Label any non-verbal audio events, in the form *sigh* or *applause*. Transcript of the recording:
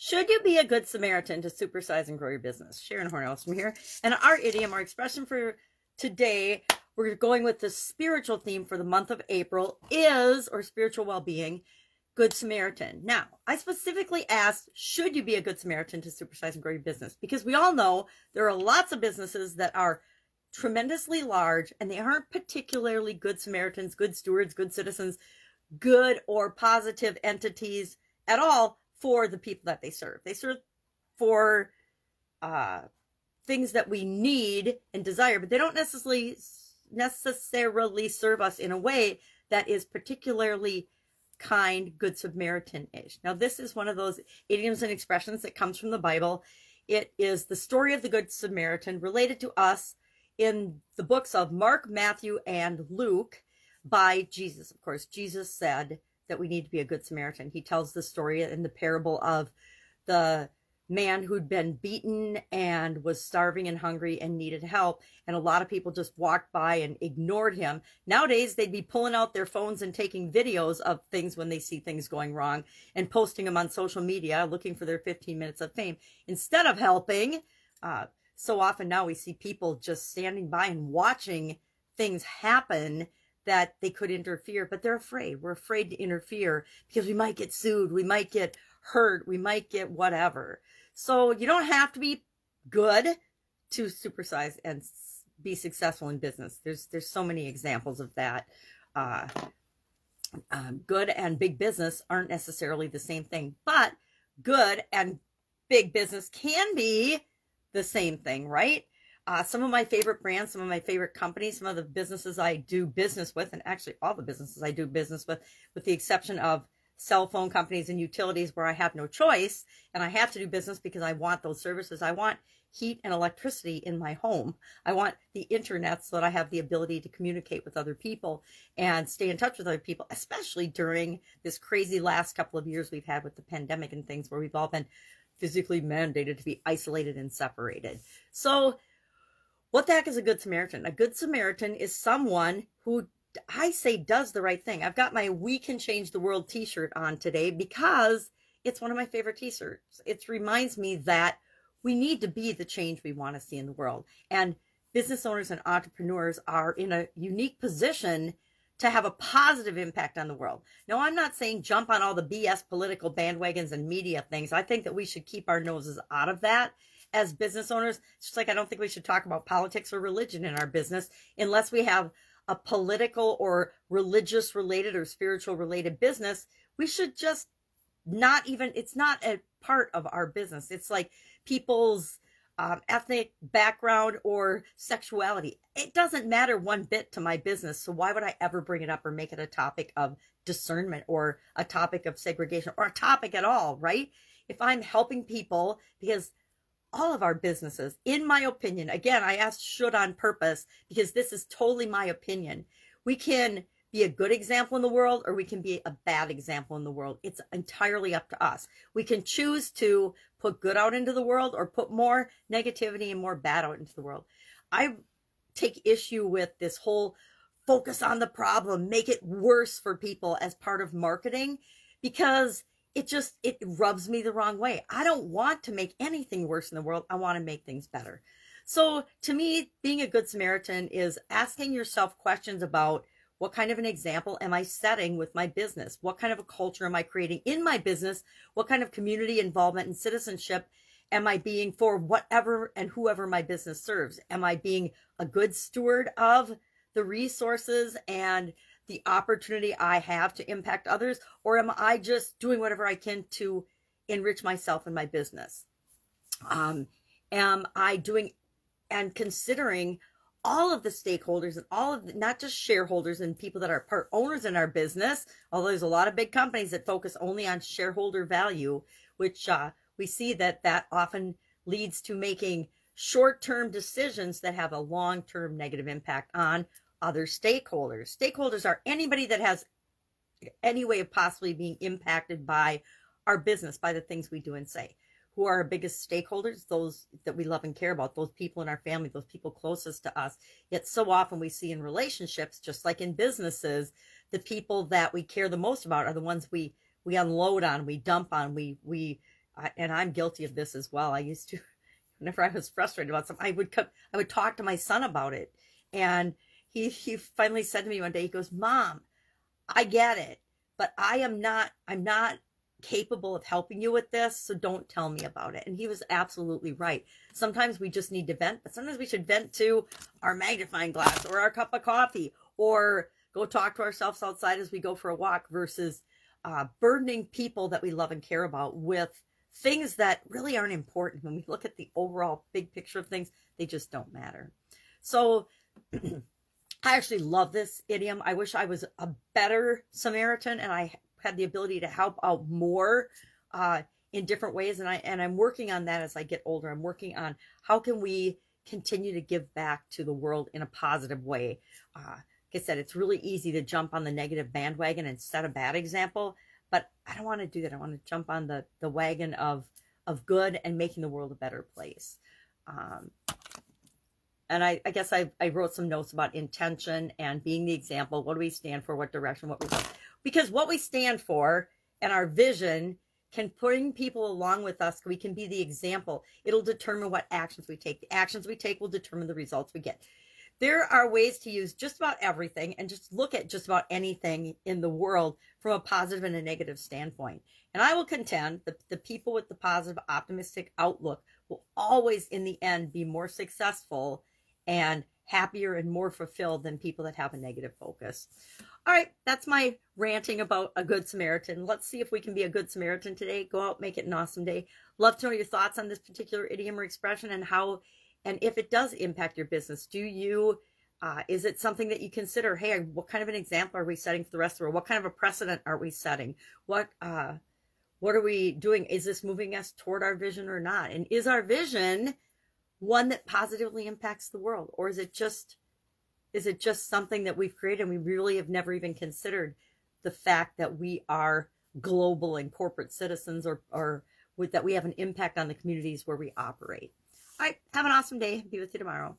Should you be a good Samaritan to supersize and grow your business? Sharon Hornells from here. And our idiom, our expression for today, we're going with the spiritual theme for the month of April is, or spiritual well being, Good Samaritan. Now, I specifically asked, should you be a Good Samaritan to supersize and grow your business? Because we all know there are lots of businesses that are tremendously large and they aren't particularly good Samaritans, good stewards, good citizens, good or positive entities at all for the people that they serve. They serve for uh, things that we need and desire, but they don't necessarily necessarily serve us in a way that is particularly kind, good Samaritan-ish. Now, this is one of those idioms and expressions that comes from the Bible. It is the story of the Good Samaritan related to us in the books of Mark, Matthew, and Luke by Jesus. Of course, Jesus said that we need to be a good Samaritan. He tells the story in the parable of the man who'd been beaten and was starving and hungry and needed help. And a lot of people just walked by and ignored him. Nowadays, they'd be pulling out their phones and taking videos of things when they see things going wrong and posting them on social media looking for their 15 minutes of fame instead of helping. Uh, so often now we see people just standing by and watching things happen that they could interfere, but they're afraid. We're afraid to interfere because we might get sued, we might get hurt, we might get whatever. So you don't have to be good to supersize and be successful in business. There's there's so many examples of that. Uh, um, good and big business aren't necessarily the same thing, but good and big business can be the same thing, right? Uh, some of my favorite brands, some of my favorite companies, some of the businesses I do business with, and actually all the businesses I do business with, with the exception of cell phone companies and utilities where I have no choice and I have to do business because I want those services. I want heat and electricity in my home. I want the internet so that I have the ability to communicate with other people and stay in touch with other people, especially during this crazy last couple of years we've had with the pandemic and things where we've all been physically mandated to be isolated and separated. So what the heck is a good Samaritan? A good Samaritan is someone who I say does the right thing. I've got my We Can Change the World t shirt on today because it's one of my favorite t shirts. It reminds me that we need to be the change we want to see in the world. And business owners and entrepreneurs are in a unique position to have a positive impact on the world. Now, I'm not saying jump on all the BS political bandwagons and media things. I think that we should keep our noses out of that as business owners. It's just like I don't think we should talk about politics or religion in our business unless we have a political or religious related or spiritual related business. We should just not even, it's not a part of our business. It's like people's um, ethnic background or sexuality. It doesn't matter one bit to my business. So why would I ever bring it up or make it a topic of discernment or a topic of segregation or a topic at all, right? If I'm helping people because all of our businesses, in my opinion, again, I asked should on purpose because this is totally my opinion. We can be a good example in the world or we can be a bad example in the world. It's entirely up to us. We can choose to put good out into the world or put more negativity and more bad out into the world. I take issue with this whole focus on the problem, make it worse for people as part of marketing because it just it rubs me the wrong way. I don't want to make anything worse in the world. I want to make things better. So to me, being a good Samaritan is asking yourself questions about what kind of an example am I setting with my business? What kind of a culture am I creating in my business? What kind of community involvement and citizenship am I being for whatever and whoever my business serves? Am I being a good steward of the resources and the opportunity I have to impact others, or am I just doing whatever I can to enrich myself and my business? Um, am I doing and considering all of the stakeholders and all of the, not just shareholders and people that are part owners in our business, although there's a lot of big companies that focus only on shareholder value, which uh, we see that that often leads to making short-term decisions that have a long-term negative impact on other stakeholders. Stakeholders are anybody that has any way of possibly being impacted by our business, by the things we do and say. Who are our biggest stakeholders? Those that we love and care about, those people in our family, those people closest to us. Yet so often we see in relationships, just like in businesses, the people that we care the most about are the ones we we unload on, we dump on, we we I, and I'm guilty of this as well. I used to, *laughs* whenever I was frustrated about something, I would come, I would talk to my son about it. And he, he finally said to me one day, he goes, mom, I get it, but I am not, I'm not capable of helping you with this, so don't tell me about it. And he was absolutely right. Sometimes we just need to vent, but sometimes we should vent to our magnifying glass or our cup of coffee or go talk to ourselves outside as we go for a walk versus uh, burdening people that we love and care about with things that really aren't important. When we look at the overall big picture of things, they just don't matter. So *clears throat* I actually love this idiom. I wish I was a better Samaritan and I had the ability to help out more uh, in different ways. And I and I'm working on that as I get older. I'm working on how can we continue to give back to the world in a positive way. Uh, like I said, it's really easy to jump on the negative bandwagon and set a bad example, but I don't want to do that. I want to jump on the the wagon of of good and making the world a better place. Um, and I, I guess I, I wrote some notes about intention and being the example. What do we stand for? What direction? What result? Because what we stand for and our vision can bring people along with us. We can be the example. It'll determine what actions we take. The actions we take will determine the results we get. There are ways to use just about everything and just look at just about anything in the world from a positive and a negative standpoint. And I will contend that the people with the positive, optimistic outlook will always, in the end, be more successful and happier and more fulfilled than people that have a negative focus. All right, that's my ranting about a good Samaritan. Let's see if we can be a good Samaritan today. Go out, make it an awesome day. Love to know your thoughts on this particular idiom or expression and how and if it does impact your business. Do you uh, is it something that you consider? Hey, what kind of an example are we setting for the rest of the world? What kind of a precedent are we setting? What uh, what are we doing? Is this moving us toward our vision or not? And is our vision one that positively impacts the world? Or is it just is it just something that we've created and we really have never even considered the fact that we are global and corporate citizens or or with that we have an impact on the communities where we operate? All right. Have an awesome day. Be with you tomorrow